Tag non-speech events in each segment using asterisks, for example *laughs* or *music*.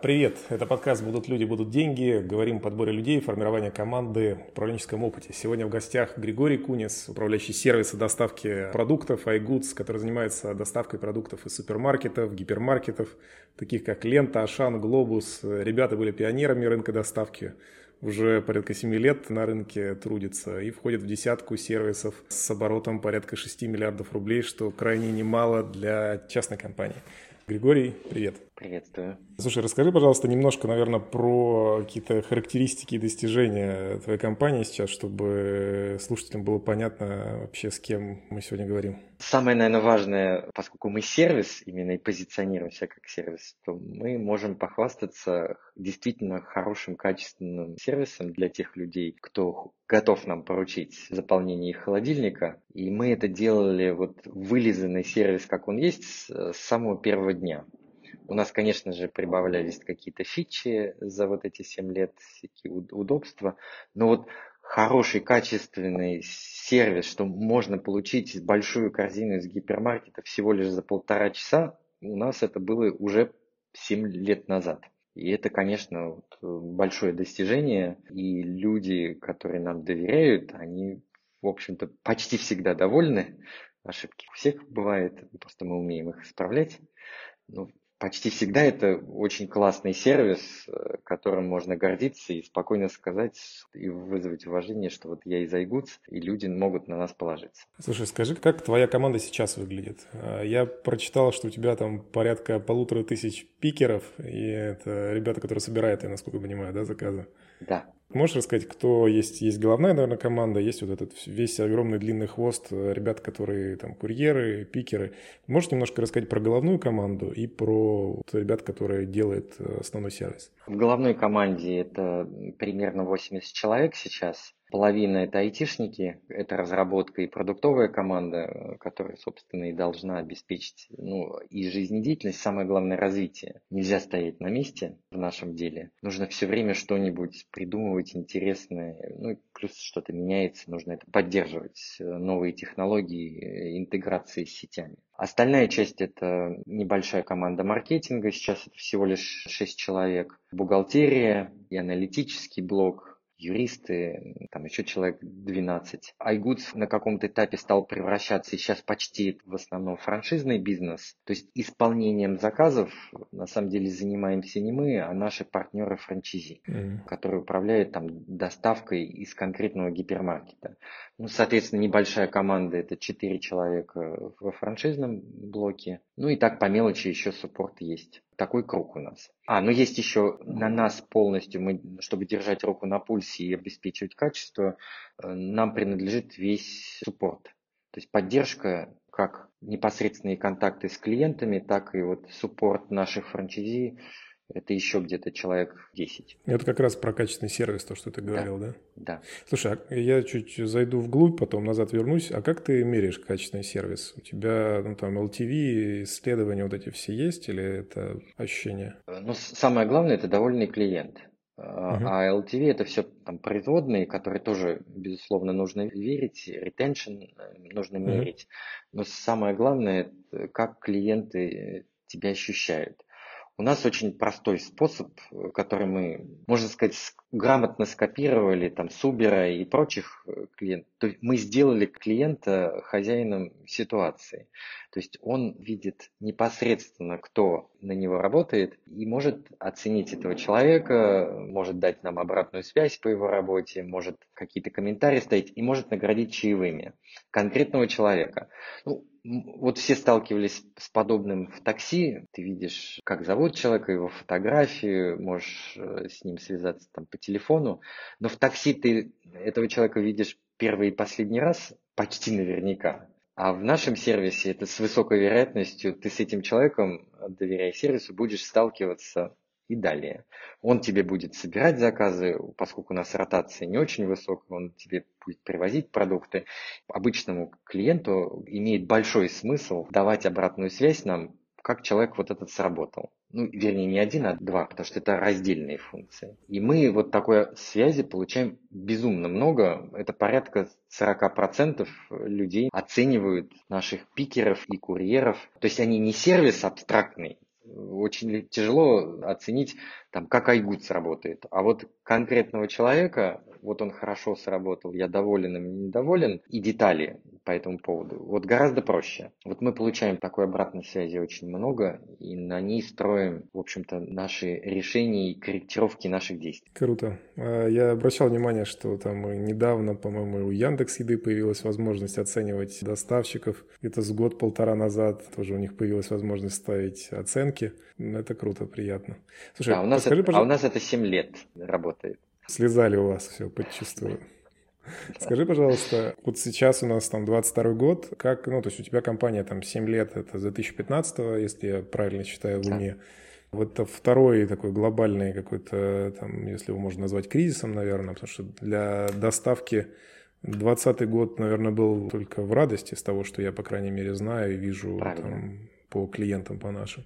Привет, это подкаст «Будут люди, будут деньги». Говорим о подборе людей, формировании команды, управленческом опыте. Сегодня в гостях Григорий Кунец, управляющий сервиса доставки продуктов iGoods, который занимается доставкой продуктов из супермаркетов, гипермаркетов, таких как Лента, Ашан, Глобус. Ребята были пионерами рынка доставки уже порядка 7 лет на рынке трудится и входит в десятку сервисов с оборотом порядка 6 миллиардов рублей, что крайне немало для частной компании. Григорий, привет. Приветствую. Слушай, расскажи, пожалуйста, немножко, наверное, про какие-то характеристики и достижения твоей компании сейчас, чтобы слушателям было понятно вообще, с кем мы сегодня говорим. Самое, наверное, важное, поскольку мы сервис, именно и позиционируемся как сервис, то мы можем похвастаться действительно хорошим, качественным сервисом для тех людей, кто готов нам поручить заполнение их холодильника. И мы это делали, вот вылизанный сервис, как он есть, с самого первого дня. У нас, конечно же, прибавлялись какие-то фичи за вот эти 7 лет, всякие удобства, но вот хороший, качественный сервис, что можно получить большую корзину из гипермаркета всего лишь за полтора часа, у нас это было уже 7 лет назад. И это, конечно, большое достижение. И люди, которые нам доверяют, они, в общем-то, почти всегда довольны. Ошибки у всех бывает, просто мы умеем их исправлять. Ну, почти всегда это очень классный сервис, э, которым можно гордиться и спокойно сказать и вызвать уважение, что вот я из iGoods, и люди могут на нас положиться. Слушай, скажи, как твоя команда сейчас выглядит? А, я прочитал, что у тебя там порядка полутора тысяч пикеров, и это ребята, которые собирают, я насколько понимаю, да, заказы? Да. Можешь рассказать, кто есть? Есть головная, наверное, команда, есть вот этот весь огромный длинный хвост э, ребят, которые там курьеры, пикеры. Можешь немножко рассказать про головную команду и про вот, ребят, которые делают э, основной сервис? В головной команде это примерно 80 человек сейчас. Половина это айтишники, это разработка и продуктовая команда, которая, собственно, и должна обеспечить ну, и жизнедеятельность, самое главное развитие. Нельзя стоять на месте в нашем деле. Нужно все время что-нибудь придумывать интересное, ну плюс что-то меняется, нужно это поддерживать, новые технологии, интеграции с сетями. Остальная часть это небольшая команда маркетинга, сейчас это всего лишь 6 человек, бухгалтерия и аналитический блок, юристы, там еще человек 12. iGoods на каком-то этапе стал превращаться и сейчас почти в основном франшизный бизнес. То есть исполнением заказов на самом деле занимаемся не мы, а наши партнеры франчизи, mm-hmm. которые управляют там доставкой из конкретного гипермаркета. Ну, соответственно, небольшая команда это 4 человека во франшизном блоке. Ну и так по мелочи еще суппорт есть такой круг у нас. А, ну есть еще на нас полностью, мы, чтобы держать руку на пульсе и обеспечивать качество, э, нам принадлежит весь суппорт. То есть поддержка, как непосредственные контакты с клиентами, так и вот суппорт наших франчайзи, это еще где-то человек 10. Это как раз про качественный сервис, то, что ты говорил, да? Да. да. Слушай, а я чуть зайду вглубь, потом назад вернусь. А как ты меряешь качественный сервис? У тебя ну, там LTV, исследования вот эти все есть или это ощущение? Ну, самое главное – это довольный клиент. Uh-huh. А LTV это все там производные, которые тоже, безусловно, нужно верить, ретеншн нужно мерить. Uh-huh. Но самое главное, как клиенты тебя ощущают. У нас очень простой способ, э, который мы, можно сказать, грамотно скопировали там с Uber и прочих э, клиентов. То есть мы сделали клиента хозяином ситуации. То есть он видит непосредственно, кто на него работает, и может оценить этого человека, может дать нам обратную связь по его работе, может какие-то комментарии ставить и может наградить чаевыми конкретного человека. Ну, вот все сталкивались с подобным в такси. Ты видишь, как зовут человека, его фотографию, можешь э, с ним связаться там, по телефону. Но в такси ты этого человека видишь первый и последний раз почти наверняка. А в нашем сервисе это с высокой вероятностью ты с этим человеком, доверяя сервису, будешь сталкиваться и далее. Он тебе будет собирать заказы, поскольку у нас ротация не очень высокая, он тебе будет привозить продукты. Обычному клиенту имеет большой смысл давать обратную связь нам, как человек вот этот сработал. Ну, вернее, не один, а два, потому что это раздельные функции. И мы вот такой связи получаем безумно много. Это порядка 40% людей оценивают наших пикеров и курьеров. То есть они не сервис абстрактный, очень тяжело оценить, там, как iGoods работает. А вот конкретного человека, вот он хорошо сработал, я доволен им, недоволен, и детали по этому поводу. Вот гораздо проще. Вот мы получаем такой обратной связи очень много, и на ней строим, в общем-то, наши решения и корректировки наших действий. Круто. А, я обращал внимание, что там недавно, по-моему, у Яндекс Еды появилась возможность оценивать доставщиков. Где-то с год-полтора назад тоже у них появилась возможность ставить оценки. Это круто, приятно. Слушай, да, у нас это, пожалуйста... а у нас это 7 лет работает. Слезали у вас все, подчувствую. Скажи, пожалуйста, вот сейчас у нас там 22 год, как, ну, то есть у тебя компания там 7 лет, это с 2015, если я правильно считаю в уме. Вот это второй такой глобальный какой-то, там, если его можно назвать кризисом, наверное, потому что для доставки 2020 год, наверное, был только в радости с того, что я, по крайней мере, знаю и вижу там, по клиентам, по нашим.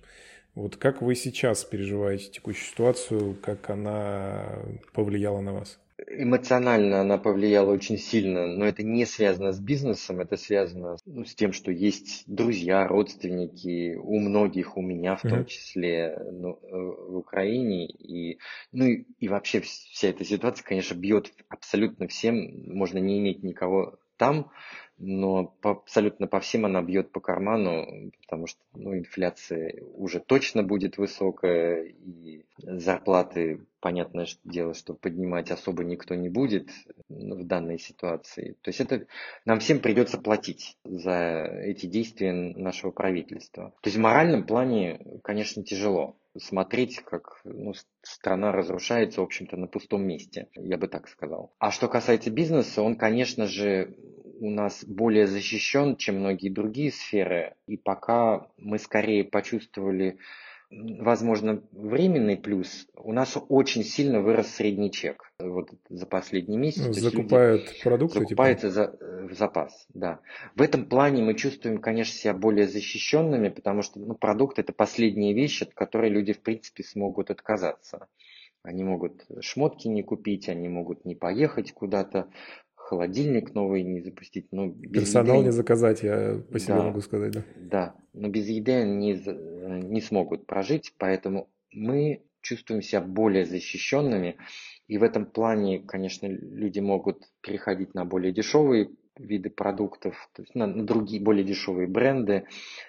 Вот как вы сейчас переживаете текущую ситуацию, как она повлияла на вас? Эмоционально она повлияла очень сильно, но это не связано с бизнесом, это связано ну, с тем, что есть друзья, родственники, у многих, у меня в том числе ну, э, в Украине. И, ну и, и вообще вся эта ситуация, конечно, бьет абсолютно всем, можно не иметь никого там, но по, абсолютно по всем она бьет по карману, потому что ну, инфляция уже точно будет высокая, и зарплаты, понятное дело, что поднимать особо никто не будет в данной ситуации. То есть это нам всем придется платить за эти действия нашего правительства. То есть в моральном плане, конечно, тяжело смотреть, как ну, страна разрушается, в общем-то, на пустом месте, я бы так сказал. А что касается бизнеса, он, конечно же, у нас более защищен, чем многие другие сферы, и пока мы скорее почувствовали, возможно, временный плюс, у нас очень сильно вырос средний чек вот за последний месяц. Закупают продукты? Закупается типа? за, э, в запас, да. В этом плане мы чувствуем, конечно, себя более защищенными, потому что ну, продукт это последняя вещь, от которой люди, в принципе, смогут отказаться. Они могут шмотки не купить, они могут не поехать куда-то, холодильник новый не запустить. Но без Персонал еды... не заказать, я по себе да, могу сказать, да. Да, но без еды они не смогут прожить, поэтому мы чувствуем себя более защищенными. И в этом плане, конечно, люди могут переходить на более дешевые виды продуктов, то есть на, на другие более дешевые бренды,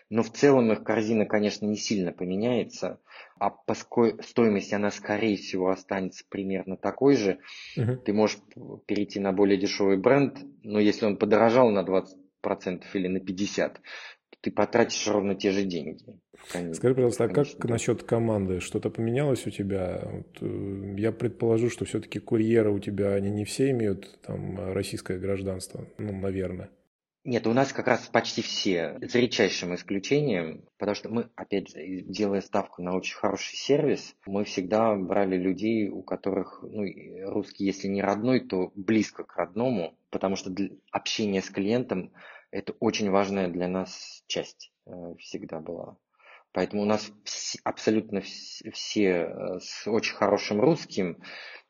но в целом их корзина, конечно, не сильно поменяется, а поскольку стоимость она, скорее всего, останется примерно такой же, uh-huh. ты можешь перейти на более дешевый бренд, но если он подорожал на 20% или на 50%, ты потратишь ровно те же деньги. Конечно, Скажи, пожалуйста, а как да. насчет команды? Что-то поменялось у тебя? Вот, э, я предположу, что все-таки курьеры у тебя, они не все имеют там российское гражданство, ну, наверное. Нет, у нас как раз почти все, за редчайшим исключением, потому что мы, опять же, делая ставку на очень хороший сервис, мы всегда брали людей, у которых ну, русский, если не родной, то близко к родному, потому что для общения с клиентом это очень важная для нас часть э, всегда была. Поэтому у нас вс- абсолютно вс- все э, с очень хорошим русским.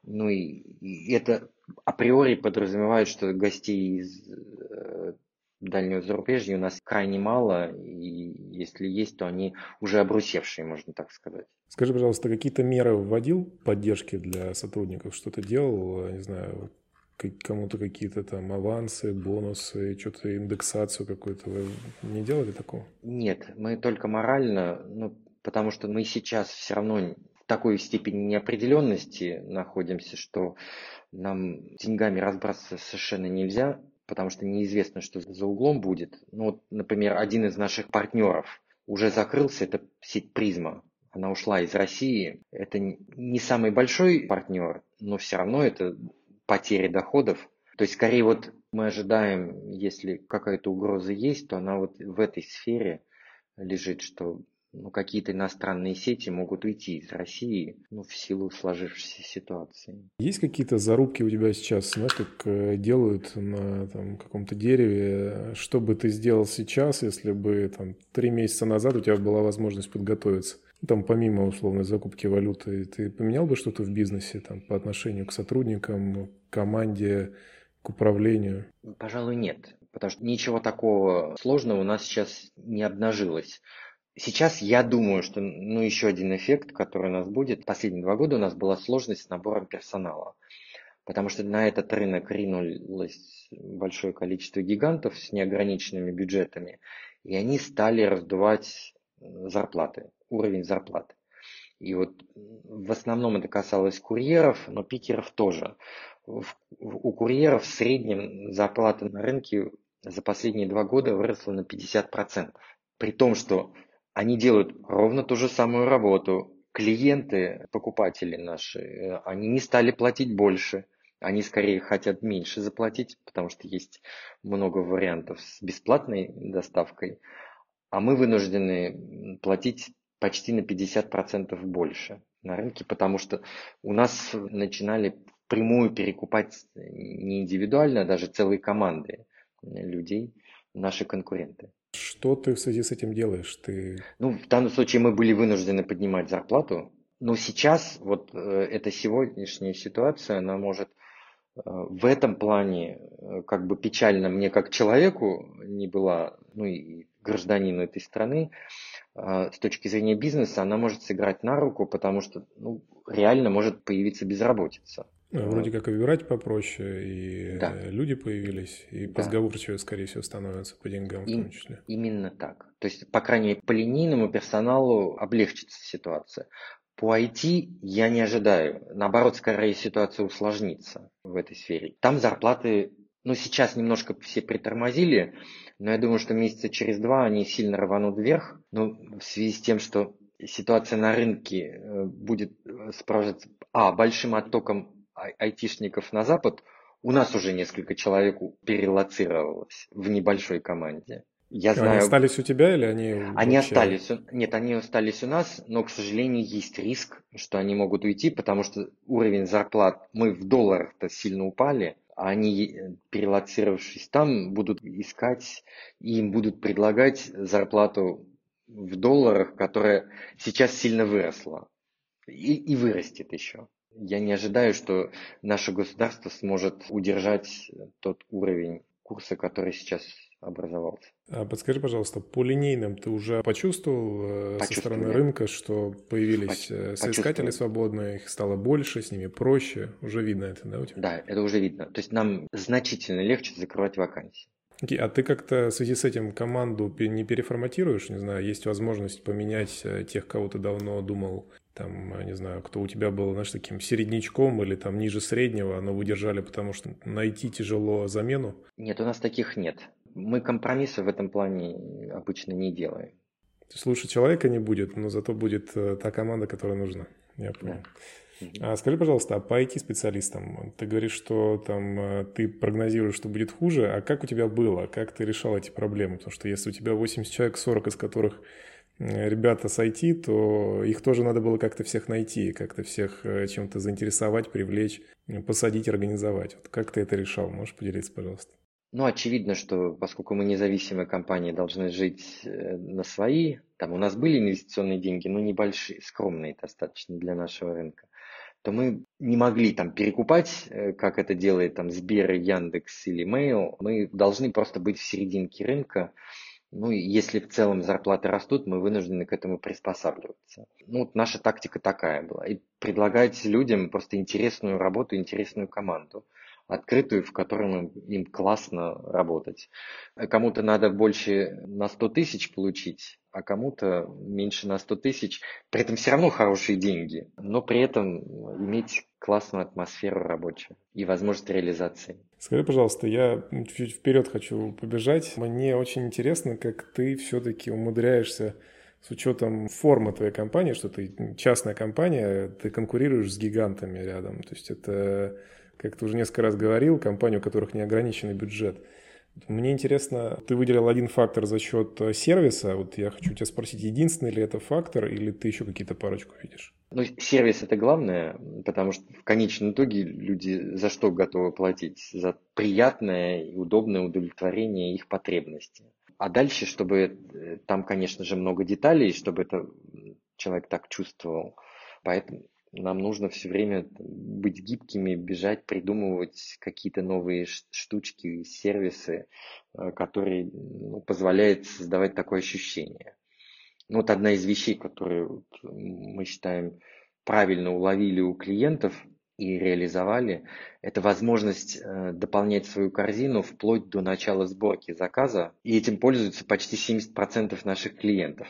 Ну и, и это априори подразумевает, что гостей из э, дальнего зарубежья у нас крайне мало, и если есть, то они уже обрусевшие, можно так сказать. Скажи, пожалуйста, какие-то меры вводил поддержки для сотрудников? Что-то делал, не знаю, кому-то какие-то там авансы, бонусы, что-то индексацию какую-то. Вы не делали такого? Нет, мы только морально, ну, потому что мы сейчас все равно в такой степени неопределенности находимся, что нам деньгами разбрасываться совершенно нельзя, потому что неизвестно, что за углом будет. Ну, вот, например, один из наших партнеров уже закрылся, это сеть Призма. Она ушла из России. Это не самый большой партнер, но все равно это потери доходов. То есть, скорее, вот мы ожидаем, если какая-то угроза есть, то она вот в этой сфере лежит, что ну, какие-то иностранные сети могут уйти из России ну, в силу сложившейся ситуации. Есть какие-то зарубки у тебя сейчас, знаешь, как э, делают на там, каком-то дереве? Что бы ты сделал сейчас, если бы там, три месяца назад у тебя была возможность подготовиться? там помимо условной закупки валюты, ты поменял бы что-то в бизнесе там, по отношению к сотрудникам, к команде, к управлению? Пожалуй, нет. Потому что ничего такого сложного у нас сейчас не обнажилось. Сейчас я думаю, что ну, еще один эффект, который у нас будет. Последние два года у нас была сложность с набором персонала. Потому что на этот рынок ринулось большое количество гигантов с неограниченными бюджетами. И они стали раздувать зарплаты, уровень зарплаты. И вот в основном это касалось курьеров, но пикеров тоже. У курьеров в среднем зарплата на рынке за последние два года выросла на 50%. При том, что они делают ровно ту же самую работу. Клиенты, покупатели наши, э, они не стали платить больше. Они скорее хотят меньше заплатить, потому что есть много вариантов с бесплатной доставкой. А мы вынуждены платить почти на 50% больше на рынке, потому что у нас начинали прямую перекупать не индивидуально, а даже целые команды людей, наши конкуренты. Что ты в связи с этим делаешь? Ты... Ну, в данном случае мы были вынуждены поднимать зарплату, но сейчас вот э, эта сегодняшняя ситуация, она может э, в этом плане э, как бы печально мне как человеку не была, ну и гражданину этой страны, с точки зрения бизнеса, она может сыграть на руку, потому что ну, реально может появиться безработица. Ну, вроде как и выбирать попроще, и да. люди появились, и да. позговорчивее, скорее всего, становятся по деньгам и, в том числе. Именно так. То есть, по крайней мере, по линейному персоналу облегчится ситуация. По IT я не ожидаю. Наоборот, скорее ситуация усложнится в этой сфере. Там зарплаты, ну, сейчас немножко все притормозили, но я думаю, что месяца через два они сильно рванут вверх. Ну, в связи с тем, что ситуация на рынке э, будет э, сопровождаться, а, большим оттоком айтишников на Запад, у нас уже несколько человек перелоцировалось в небольшой команде. Я знаю, они остались у тебя или они Они вообще... остались, нет, они остались у нас, но, к сожалению, есть риск, что они могут уйти, потому что уровень зарплат, мы в долларах-то сильно упали, а они, перелоцировавшись там, будут искать, и им будут предлагать зарплату в долларах, которая сейчас сильно выросла. И, и вырастет еще. Я не ожидаю, что наше государство сможет удержать тот уровень курса, который сейчас образовался. А подскажи, пожалуйста, по линейным ты уже почувствовал, э, со стороны рынка, что появились Поч- соискатели свободные, их стало больше, с ними проще? Уже видно это, да, у тебя? Да, это уже видно. То есть нам значительно легче закрывать вакансии. Okay. А ты как-то в связи с этим команду не переформатируешь? Не знаю, есть возможность поменять э, тех, кого ты давно думал там, не знаю, кто у тебя был, знаешь, таким середнячком или там ниже среднего, но выдержали, потому что найти тяжело замену? Нет, у нас таких нет. Мы компромиссы в этом плане обычно не делаем. То есть лучше человека не будет, но зато будет э, та команда, которая нужна. Я понял. Да. А скажи, пожалуйста, а по IT-специалистам, ты говоришь, что там э, ты прогнозируешь, что будет хуже, а как у тебя было? Как ты решал эти проблемы? Потому что если у тебя 80 человек, 40 из которых ребята с IT, то их тоже надо было как-то всех найти, как-то всех э, чем-то заинтересовать, привлечь, э, посадить, организовать. Вот как ты это решал? Можешь поделиться, пожалуйста? Ну, очевидно, что поскольку мы независимые компании должны жить на свои, там у нас были инвестиционные деньги, но небольшие, скромные достаточно для нашего рынка, то мы не могли там перекупать, как это делает там Сбер, Яндекс или Mail. Мы должны просто быть в серединке рынка, ну, если в целом зарплаты растут, мы вынуждены к этому приспосабливаться. Ну, вот наша тактика такая была. И предлагать людям просто интересную работу, интересную команду открытую, в которой им классно работать. Кому-то надо больше на 100 тысяч получить, а кому-то меньше на 100 тысяч. При этом все равно хорошие деньги, но при этом иметь классную атмосферу рабочую и возможность реализации. Скажи, пожалуйста, я чуть вперед хочу побежать. Мне очень интересно, как ты все-таки умудряешься с учетом формы твоей компании, что ты частная компания, ты конкурируешь с гигантами рядом. То есть это, как ты уже несколько раз говорил, компании, у которых неограниченный бюджет. Мне интересно, ты выделил один фактор за счет э, сервиса. Вот я хочу тебя спросить, единственный ли это фактор, или ты еще какие-то парочку видишь? Ну, сервис это главное, потому что в конечном итоге люди за что готовы платить? За приятное и удобное удовлетворение их потребностей. А дальше, чтобы э, там, конечно же, много деталей, чтобы это человек так чувствовал. Поэтому нам нужно все время быть гибкими, бежать, придумывать какие-то новые штучки, сервисы, э, которые ну, позволяют создавать такое ощущение. Ну, вот одна из вещей, которые мы считаем правильно уловили у клиентов и реализовали, это возможность э, дополнять свою корзину вплоть до начала сборки заказа. И этим пользуются почти 70% наших клиентов.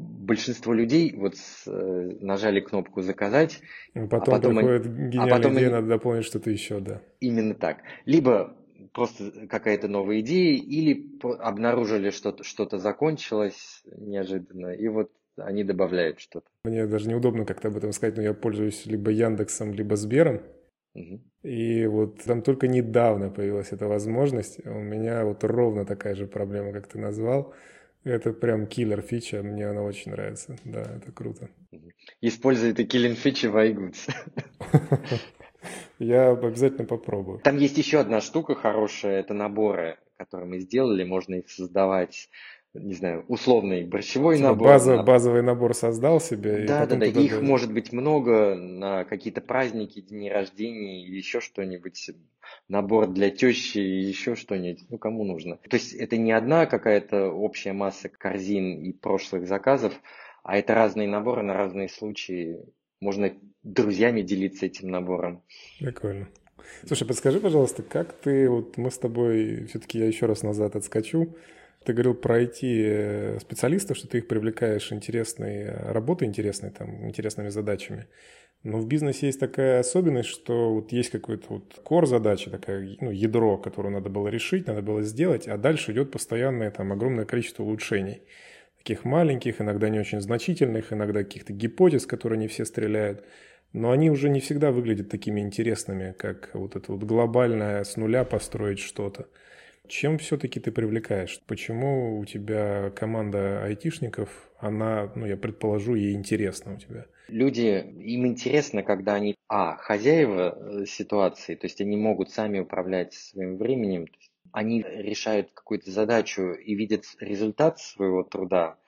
Большинство людей вот э, нажали кнопку заказать, и потом, а потом приходит они, гениальная а потом идея, они... надо дополнить что-то еще, да. Именно так. Либо просто какая-то новая идея, или обнаружили, что что-то закончилось неожиданно, и вот они добавляют что-то. Мне даже неудобно как-то об этом сказать, но я пользуюсь либо Яндексом, либо Сбером. Угу. И вот там только недавно появилась эта возможность. У меня вот ровно такая же проблема, как ты назвал. Это прям киллер фича, мне она очень нравится. Да, это круто. Используй это киллер фичи в iGoods. Я обязательно попробую. Там есть еще одна штука хорошая, это наборы, которые мы сделали, можно их создавать не знаю, условный борщевой типа набор. База, на... Базовый набор создал себе. Да, да, да. Их даже... может быть много на какие-то праздники, дни рождения еще что-нибудь. Набор для тещи и еще что-нибудь. Ну, кому нужно. То есть это не одна какая-то общая масса корзин и прошлых заказов, а это разные наборы на разные случаи. Можно друзьями делиться этим набором. Прикольно. Слушай, подскажи, пожалуйста, как ты, вот мы с тобой, все-таки я еще раз назад отскочу, ты говорил про IT-специалистов, что ты их привлекаешь интересной работой, интересной, там, интересными задачами. Но в бизнесе есть такая особенность, что вот есть какой-то вот core задача, такая, ну, ядро, которое надо было решить, надо было сделать, а дальше идет постоянное там огромное количество улучшений. Таких маленьких, иногда не очень значительных, иногда каких-то гипотез, которые не все стреляют. Но они уже не всегда выглядят такими интересными, как вот это вот глобальное с нуля построить что-то. Чем все-таки ты привлекаешь? Почему у тебя команда айтишников, она, ну, я предположу, ей интересна у тебя? Люди, им интересно, когда они, а, хозяева э, ситуации, то есть они могут сами управлять своим временем, они решают какую-то задачу и видят результат своего труда,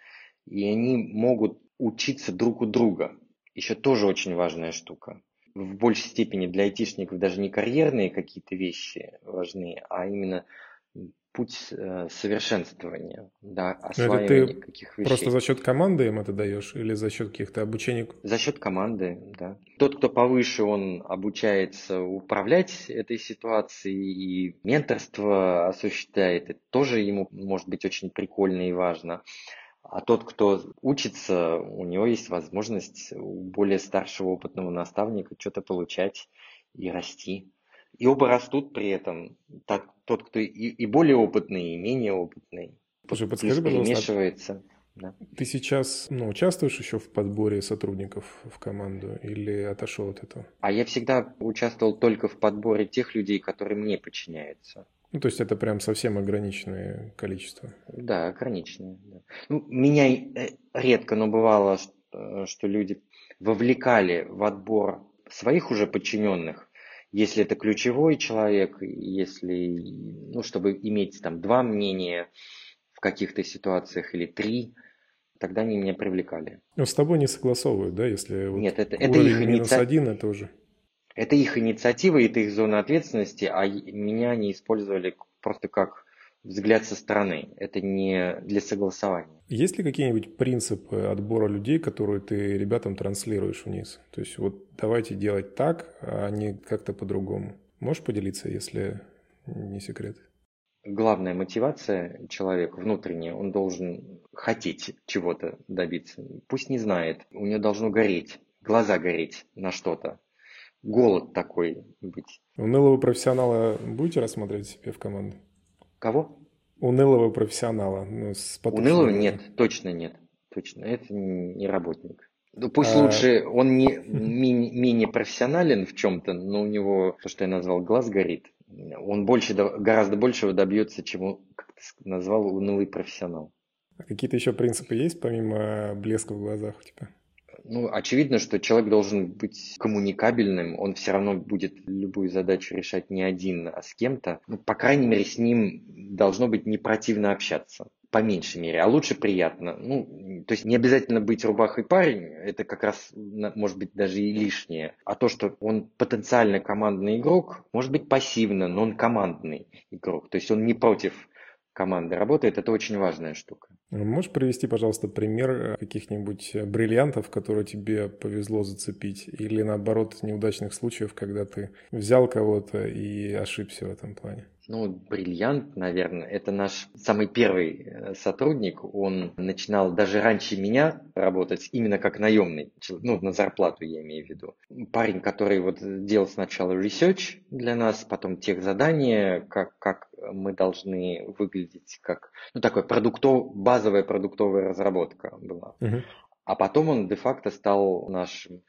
и они могут учиться друг у друга. Еще тоже очень важная штука. В большей степени для айтишников даже не карьерные какие-то вещи важны, а именно путь э, совершенствования, да, осваивания каких вещей. Просто за счет команды им это даешь или за счет каких-то обучений? За счет команды, да. Тот, кто повыше, он обучается управлять этой ситуацией и менторство осуществляет. Это тоже ему может быть очень прикольно и важно. А тот, кто учится, у него есть возможность у более старшего опытного наставника что-то получать и расти. И оба растут при этом. Так, тот, кто и, и более опытный, и менее опытный. Слушай, подскажи, пожалуйста, да. Ты сейчас ну, участвуешь еще в подборе сотрудников в команду или отошел от этого? А я всегда участвовал только в подборе тех людей, которые мне подчиняются. Ну, то есть это прям совсем ограниченное количество? Да, ограниченное. Да. Ну, меня э, редко, но бывало, что, что люди вовлекали в отбор своих уже подчиненных, если это ключевой человек, если, ну, чтобы иметь там два мнения в каких-то ситуациях или три, тогда они меня привлекали. Но с тобой не согласовывают, да, если Нет, это, это их минус один, это уже... Это их инициатива, это их зона ответственности, а меня не использовали просто как взгляд со стороны. Это не для согласования. Есть ли какие-нибудь принципы отбора людей, которые ты ребятам транслируешь вниз? То есть вот давайте делать так, а не как-то по-другому. Можешь поделиться, если не секрет? Главная мотивация человека внутренняя, он должен хотеть чего-то добиться. Пусть не знает, у него должно гореть, глаза гореть на что-то. Голод такой быть. Унылого профессионала будете рассматривать себе в команду? Кого? унылого профессионала. Ну, с унылого нет, точно нет. Точно, это не работник. Ну, пусть а... лучше он не *laughs* менее профессионален в чем-то, но у него, то, что я назвал, глаз горит. Он больше, гораздо большего добьется, чем, как ты назвал, унылый профессионал. А какие-то еще принципы есть, помимо блеска в глазах у тебя? Ну, очевидно, что человек должен быть коммуникабельным, он все равно будет любую задачу решать не один, а с кем-то. Ну, по крайней мере, с ним должно быть не противно общаться по меньшей мере, а лучше приятно. Ну, то есть не обязательно быть рубахой парень, это как раз может быть даже и лишнее. А то, что он потенциально командный игрок, может быть пассивно, но он командный игрок. То есть он не против команды работает, это очень важная штука. Можешь привести, пожалуйста, пример э, каких-нибудь бриллиантов, которые тебе повезло зацепить, или наоборот неудачных случаев, когда ты взял кого-то и ошибся в этом плане? Ну, бриллиант, наверное, это наш самый первый э, сотрудник. Он начинал даже раньше меня работать именно как наемный, ну, на зарплату я имею в виду. Парень, который вот делал сначала research для нас, потом тех задания, как, как мы должны выглядеть, как, ну, такой продуктов, базовая продуктовая разработка была. Uh-huh. А потом он де-факто стал нашим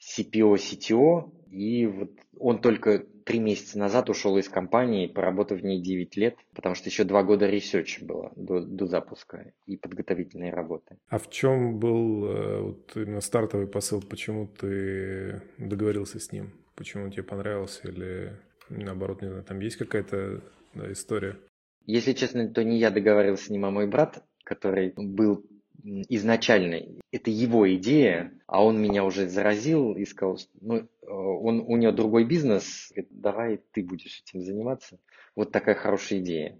CPO, CTO, и вот он только три месяца назад ушел из компании, поработав в ней 9 лет, потому что еще два года ресерча было до, до запуска и подготовительной работы. А в чем был э, вот именно стартовый посыл? Почему ты договорился с ним? Почему он тебе понравился или наоборот, не знаю, там есть какая-то да, история? Если честно, то не я договаривался с ним, а мой брат, который был изначально это его идея, а он меня уже заразил и сказал, ну, э, он, у него другой бизнес, говорит, давай ты будешь этим заниматься. Вот такая хорошая идея.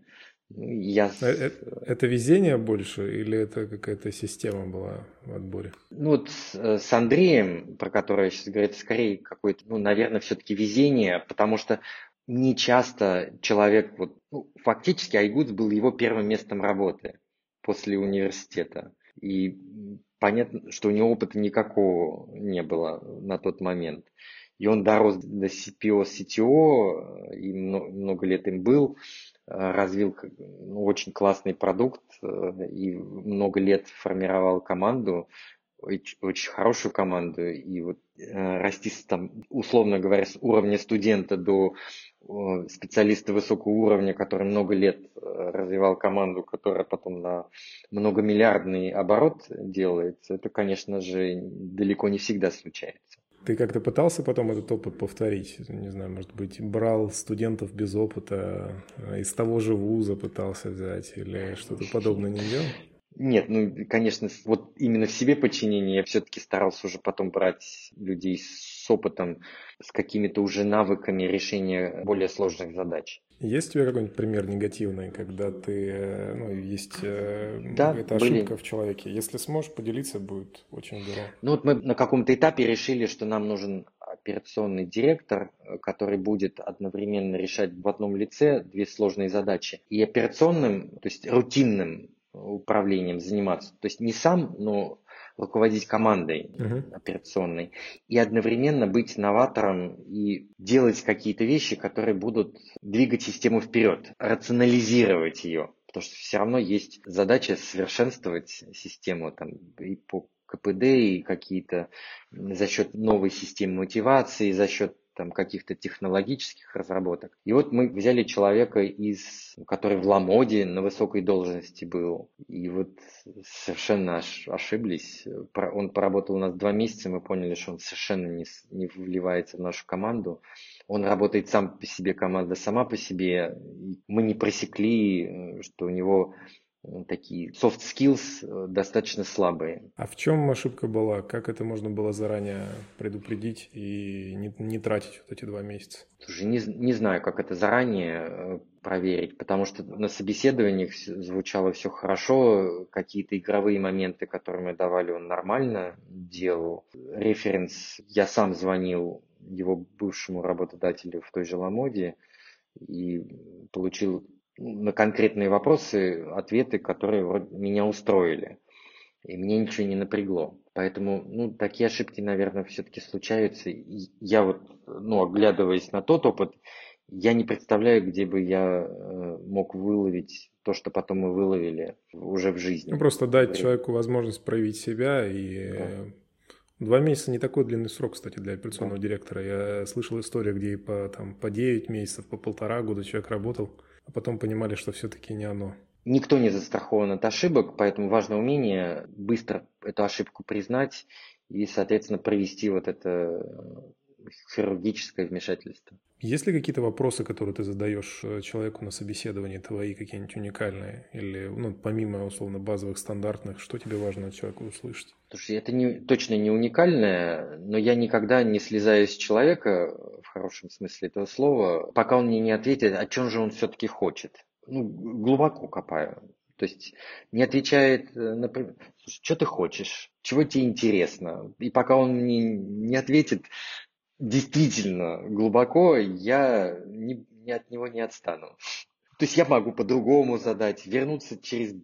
Ну, я... Это, это везение больше или это какая-то система была в отборе? Ну вот с, э, Андреем, про который я сейчас говорю, это скорее какое-то, ну, наверное, все-таки везение, потому что не часто человек, вот, ну, фактически Айгудс был его первым местом работы после университета. И понятно, что у него опыта никакого не было на тот момент. И он дорос до CPO, CTO, и много лет им был, развил ну, очень классный продукт и много лет формировал команду, очень хорошую команду. И вот э, расти там, условно говоря, с уровня студента до специалиста высокого уровня, который много лет э, развивал команду, которая потом на многомиллиардный оборот делается, это, конечно же, далеко не всегда случается. Ты как-то пытался потом этот опыт повторить? Не знаю, может быть, брал студентов без опыта, э, из того же вуза пытался взять или что-то подобное не делал? Нет, ну, конечно, вот именно в себе подчинение я все-таки старался уже потом брать людей с опытом, с какими-то уже навыками решения более сложных задач. Есть у тебя какой-нибудь пример негативный, когда ты, э, ну, есть э, да, эта ошибка были. в человеке? Если сможешь поделиться, будет очень здорово. Ну вот мы на каком-то этапе решили, что нам нужен операционный директор, э, который будет одновременно решать в одном лице две сложные задачи. И операционным, то есть рутинным управлением заниматься. То есть не сам, но руководить командой uh-huh. операционной и одновременно быть новатором и делать какие-то вещи, которые будут двигать систему вперед, рационализировать ее. Потому что все равно есть задача совершенствовать систему там, и по КПД, и какие-то за счет новой системы мотивации, за счет там, каких-то технологических разработок. И вот мы взяли человека, из, который в Ламоде на высокой должности был. И вот совершенно ошиблись. Он поработал у нас два месяца, мы поняли, что он совершенно не, не вливается в нашу команду. Он работает сам по себе, команда сама по себе. Мы не просекли, что у него такие soft skills э, достаточно слабые. А в чем ошибка была? Как это можно было заранее предупредить и не, не тратить вот эти два месяца? Слушай, не, не знаю, как это заранее э, проверить, потому что на собеседованиях звучало все хорошо, какие-то игровые моменты, которые мы давали, он нормально делал. Референс, я сам звонил его бывшему работодателю в той же Ламоде и получил на конкретные вопросы ответы, которые вроде меня устроили. И мне ничего не напрягло. Поэтому, ну, такие ошибки, наверное, все-таки случаются. И я вот, ну, оглядываясь на тот опыт, я не представляю, где бы я э, мог выловить то, что потом мы выловили уже в жизни. Ну, просто дать человеку возможность проявить себя и да. Два месяца не такой длинный срок, кстати, для операционного да. директора. Я слышал историю, где и по, там, по 9 месяцев, по полтора года человек работал а потом понимали, что все-таки не оно. Никто не застрахован от ошибок, поэтому важно умение быстро эту ошибку признать и, соответственно, провести вот это э, хирургическое вмешательство. Есть ли какие-то вопросы, которые ты задаешь э, человеку на собеседовании, твои какие-нибудь уникальные? Или, ну, помимо, условно, базовых стандартных, что тебе важно от человека услышать? Слушай, это не, точно не уникальное, но я никогда не слезаю с человека, хорошем смысле этого слова, пока он мне не ответит, о чем же он все-таки хочет. ну, глубоко копаю. То есть не отвечает, э, например, что ты хочешь, чего тебе интересно. И пока он не, не ответит действительно глубоко, я не, не от него не отстану. То есть я могу по-другому задать, вернуться через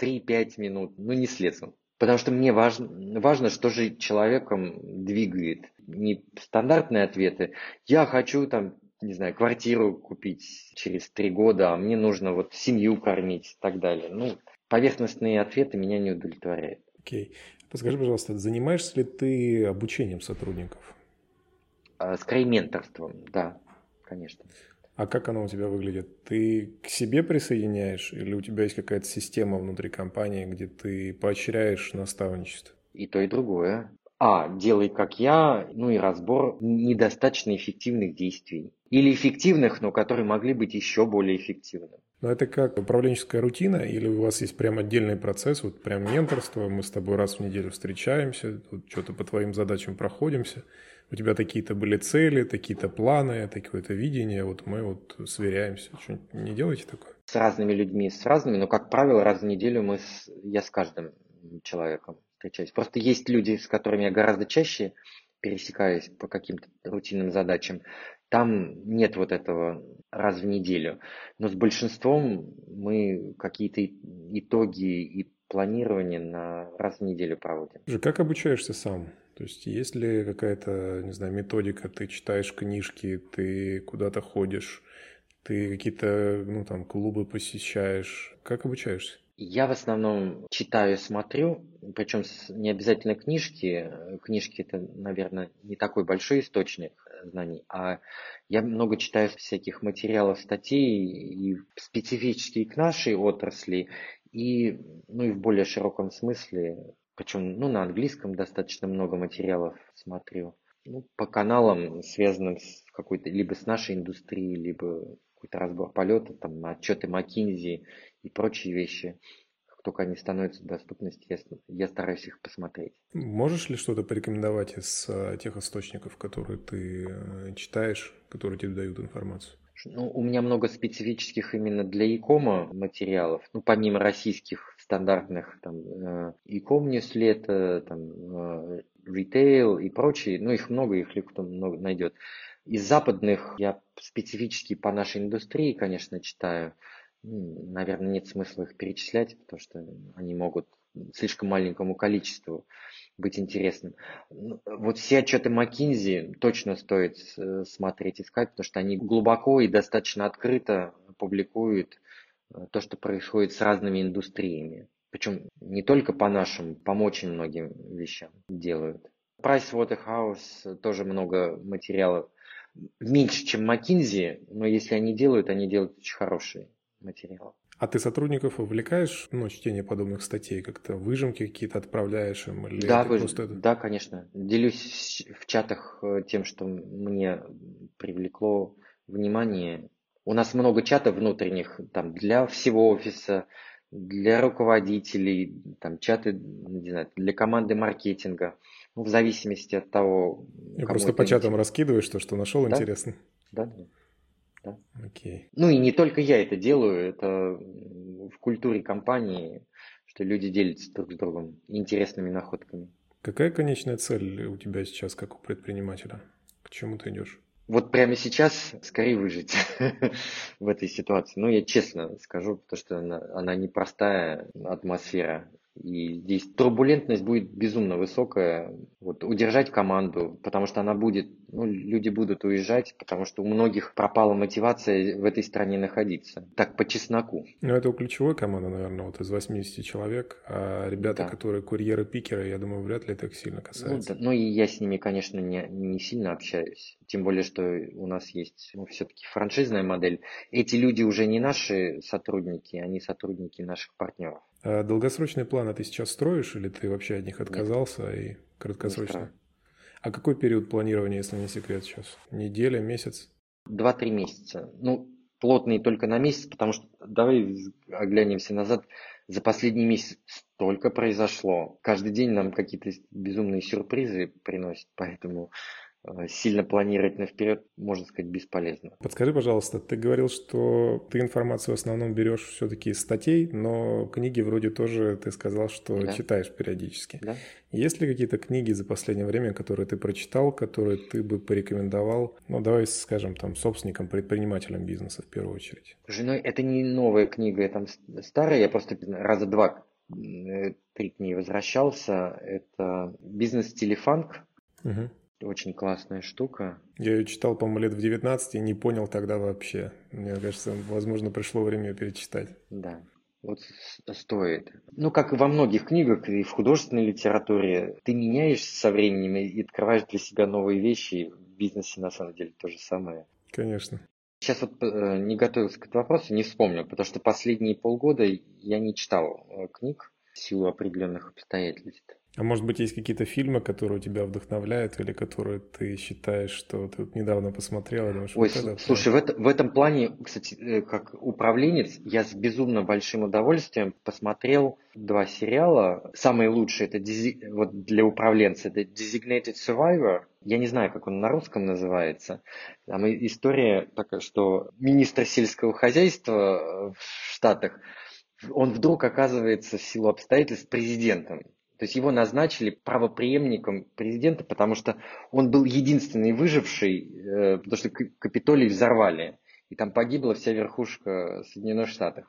3-5 минут, но не слезу. Потому что мне важно, важно, что же человеком двигает. Не стандартные ответы. Я хочу там, не знаю, квартиру купить через три года, а мне нужно вот семью кормить и так далее. Ну, поверхностные ответы меня не удовлетворяют. Окей. Okay. Подскажи, пожалуйста, занимаешься ли ты обучением сотрудников? А, скорее менторством, да, конечно. А как оно у тебя выглядит? Ты к себе присоединяешь или у тебя есть какая-то система внутри компании, где ты поощряешь наставничество? И то, и другое. А, делай как я, ну и разбор недостаточно эффективных действий. Или эффективных, но которые могли быть еще более эффективными. Но это как управленческая рутина или у вас есть прям отдельный процесс, вот прям менторство, мы с тобой раз в неделю встречаемся, вот что-то по твоим задачам проходимся – у тебя такие-то были цели, такие-то планы, такое-то видение, вот мы вот сверяемся. Что, не делайте такое? С разными людьми, с разными, но, как правило, раз в неделю мы с, я с каждым человеком встречаюсь. Просто есть люди, с которыми я гораздо чаще пересекаюсь по каким-то рутинным задачам. Там нет вот этого раз в неделю. Но с большинством мы какие-то итоги и планирование на раз в неделю проводим. Как обучаешься сам? То есть есть ли какая-то, не знаю, методика, ты читаешь книжки, ты куда-то ходишь, ты какие-то, ну, там, клубы посещаешь. Как обучаешься? Я в основном читаю, смотрю, причем не обязательно книжки. Книжки это, наверное, не такой большой источник знаний, а я много читаю всяких материалов, статей и специфические к нашей отрасли, и, ну, и в более широком смысле причем ну, на английском достаточно много материалов смотрю. Ну, по каналам, связанным с какой-то, либо с нашей индустрией, либо какой-то разбор полета, там, отчеты McKinsey и прочие вещи. Как только они становятся в доступности, я, я стараюсь их посмотреть. Можешь ли что-то порекомендовать из э, тех источников, которые ты э, читаешь, которые тебе дают информацию? Ну, у меня много специфических именно для икома материалов, ну, помимо российских стандартных, там, иком э, ньюслета, там, ритейл и прочие, ну, их много, их легко много найдет. Из западных я специфически по нашей индустрии, конечно, читаю. Наверное, нет смысла их перечислять, потому что они могут слишком маленькому количеству быть интересным. Вот все отчеты McKinsey точно стоит э, смотреть, искать, потому что они глубоко и достаточно открыто публикуют э, то, что происходит с разными индустриями. Причем не только по нашим, по очень многим вещам делают. Price Waterhouse тоже много материалов. Меньше, чем McKinsey, но если они делают, они делают очень хорошие материалы. А ты сотрудников вовлекаешь ну, чтение подобных статей? Как-то выжимки какие-то отправляешь им? Или да, вы... просто... да, конечно. Делюсь в чатах э, тем, что мне привлекло внимание. У нас много чатов внутренних там, для всего офиса, для руководителей, там, чаты не знаю, для команды маркетинга. Ну, в зависимости от того, Я просто по чатам раскидываешь то, что нашел да? интересно. Да, да. Да? Окей. Ну и не только я это делаю, это в культуре компании, что люди делятся друг с другом интересными находками. Какая конечная цель у тебя сейчас, как у предпринимателя? К чему ты идешь? Вот прямо сейчас скорее выжить *laughs* в этой ситуации. Ну, я честно скажу, потому что она, она непростая атмосфера и здесь турбулентность будет безумно высокая. Вот, удержать команду, потому что она будет, ну, люди будут уезжать, потому что у многих пропала мотивация в этой стране находиться. Так, по чесноку. Ну, это у ключевой команды, наверное, вот из 80 человек. А ребята, да. которые курьеры-пикеры, я думаю, вряд ли так сильно касается. Ну, да, ну и я с ними, конечно, не, не сильно общаюсь. Тем более, что у нас есть ну, все-таки франшизная модель. Эти люди уже не наши сотрудники, они сотрудники наших партнеров. А долгосрочные планы ты сейчас строишь или ты вообще от них отказался Нет. и краткосрочно? А какой период планирования, если не секрет сейчас? Неделя, месяц? Два-три месяца. Ну, плотные только на месяц, потому что давай оглянемся назад. За последний месяц столько произошло. Каждый день нам какие-то безумные сюрпризы приносят, поэтому сильно планировать на вперед, можно сказать, бесполезно. Подскажи, пожалуйста, ты говорил, что ты информацию в основном берешь все-таки из статей, но книги вроде тоже ты сказал, что да. читаешь периодически. Да. Есть ли какие-то книги за последнее время, которые ты прочитал, которые ты бы порекомендовал, ну, давай скажем, там, собственникам, предпринимателям бизнеса в первую очередь? Женой это не новая книга, это старая, я просто раза два э, три к ней возвращался. Это «Бизнес-телефанк». Угу очень классная штука. Я ее читал, по-моему, лет в 19 и не понял тогда вообще. Мне кажется, возможно, пришло время ее перечитать. Да, вот стоит. Ну, как и во многих книгах и в художественной литературе, ты меняешься со временем и открываешь для себя новые вещи. В бизнесе, на самом деле, то же самое. Конечно. Сейчас вот э, не готовился к этому вопросу, не вспомнил, потому что последние полгода я не читал э, книг в силу определенных обстоятельств. А может быть, есть какие-то фильмы, которые тебя вдохновляют или которые ты считаешь, что ты вот недавно посмотрел? И думаешь, Ой, вот это, слушай, в, это, в этом плане, кстати, э, как управленец, я с безумно большим удовольствием посмотрел два сериала. Самые лучшие это вот для управленца это Designated Survivor. Я не знаю, как он на русском называется. Там история такая, что министр сельского хозяйства в Штатах он вдруг оказывается в силу обстоятельств президентом. То есть его назначили правоприемником президента, потому что он был единственный выживший, э, потому что Капитолий взорвали. И там погибла вся верхушка Соединенных Штатов.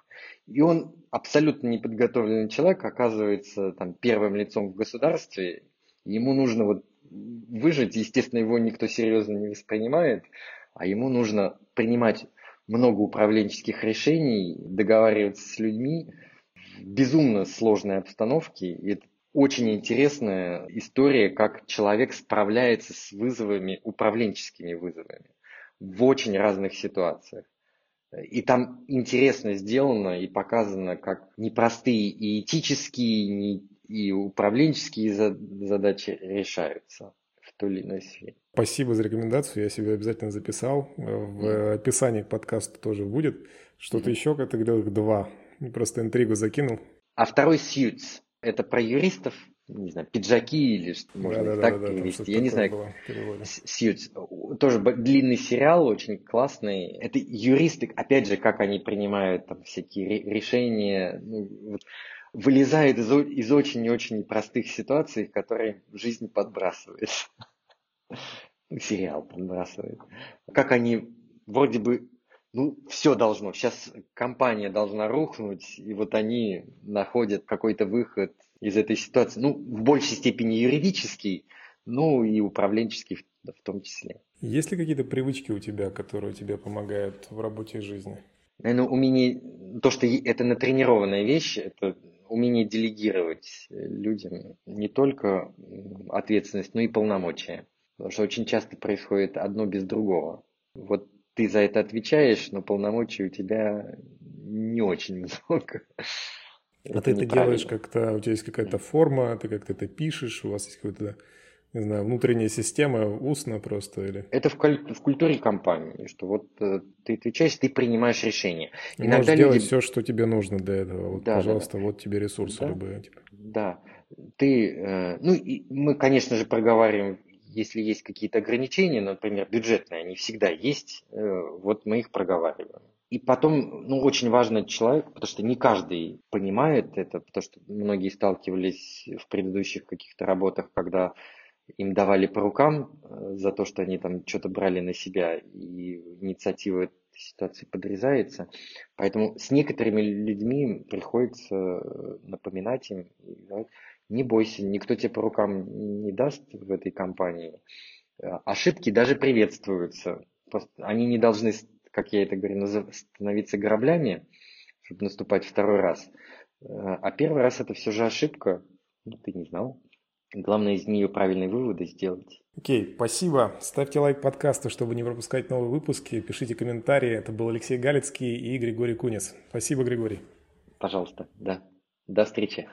И он абсолютно неподготовленный человек, оказывается там первым лицом в государстве. Ему нужно вот выжить, естественно, его никто серьезно не воспринимает, а ему нужно принимать много управленческих решений, договариваться с людьми в безумно сложной обстановке. И это очень интересная история, как человек справляется с вызовами, управленческими вызовами в очень разных ситуациях. И там интересно сделано и показано, как непростые и этические, и управленческие задачи решаются в той или иной сфере. Спасибо за рекомендацию, я себе обязательно записал. В описании к подкасту тоже будет. Что-то mm-hmm. еще, как ты говорил, два. Просто интригу закинул. А второй Suits. Это про юристов, не знаю, пиджаки или что можно да, так да, перевести. Да, Я не знаю. Сьюз. Тоже длинный сериал, очень классный. Это юристы, опять же, как они принимают там всякие решения. Ну, вот, вылезает из, из очень и очень непростых ситуаций, которые жизнь подбрасывает. *laughs* Сериал подбрасывает. Как они вроде бы ну, все должно. Сейчас компания должна рухнуть, и вот они находят какой-то выход из этой ситуации. Ну, в большей степени юридический, ну и управленческий в, в том числе. Есть ли какие-то привычки у тебя, которые тебе помогают в работе и жизни? Наверное, умение, то, что это натренированная вещь, это умение делегировать людям не только ответственность, но и полномочия. Потому что очень часто происходит одно без другого. Вот ты за это отвечаешь, но полномочий у тебя не очень много. А это ты это делаешь как-то, у тебя есть какая-то форма, ты как-то это пишешь, у вас есть какая-то, не знаю, внутренняя система, устно просто или? Это в, в культуре компании, что вот э, ты отвечаешь, ты принимаешь решение. Иногда Можешь люди... делать все, что тебе нужно для этого. Вот, да, пожалуйста, да, вот тебе ресурсы да, любые. Типа. Да. Ты, э, ну, и мы, конечно же, проговариваем если есть какие-то ограничения, например, бюджетные, они всегда есть, э, вот мы их проговариваем. И потом, ну, очень важно человек, потому что не каждый понимает это, потому что многие сталкивались в предыдущих каких-то работах, когда им давали по рукам э, за то, что они там что-то брали на себя, и инициатива этой ситуации подрезается. Поэтому с некоторыми людьми приходится напоминать им, не бойся, никто тебе по рукам не даст в этой компании. Э, ошибки даже приветствуются. Они не должны, как я это говорю, становиться граблями, чтобы наступать второй раз. Э, а первый раз это все же ошибка. Ну, ты не знал. Главное из нее правильные выводы сделать. Окей, okay, спасибо. Ставьте лайк подкасту, чтобы не пропускать новые выпуски. Пишите комментарии. Это был Алексей Галицкий и Григорий Кунец. Спасибо, Григорий. Пожалуйста, да. До встречи.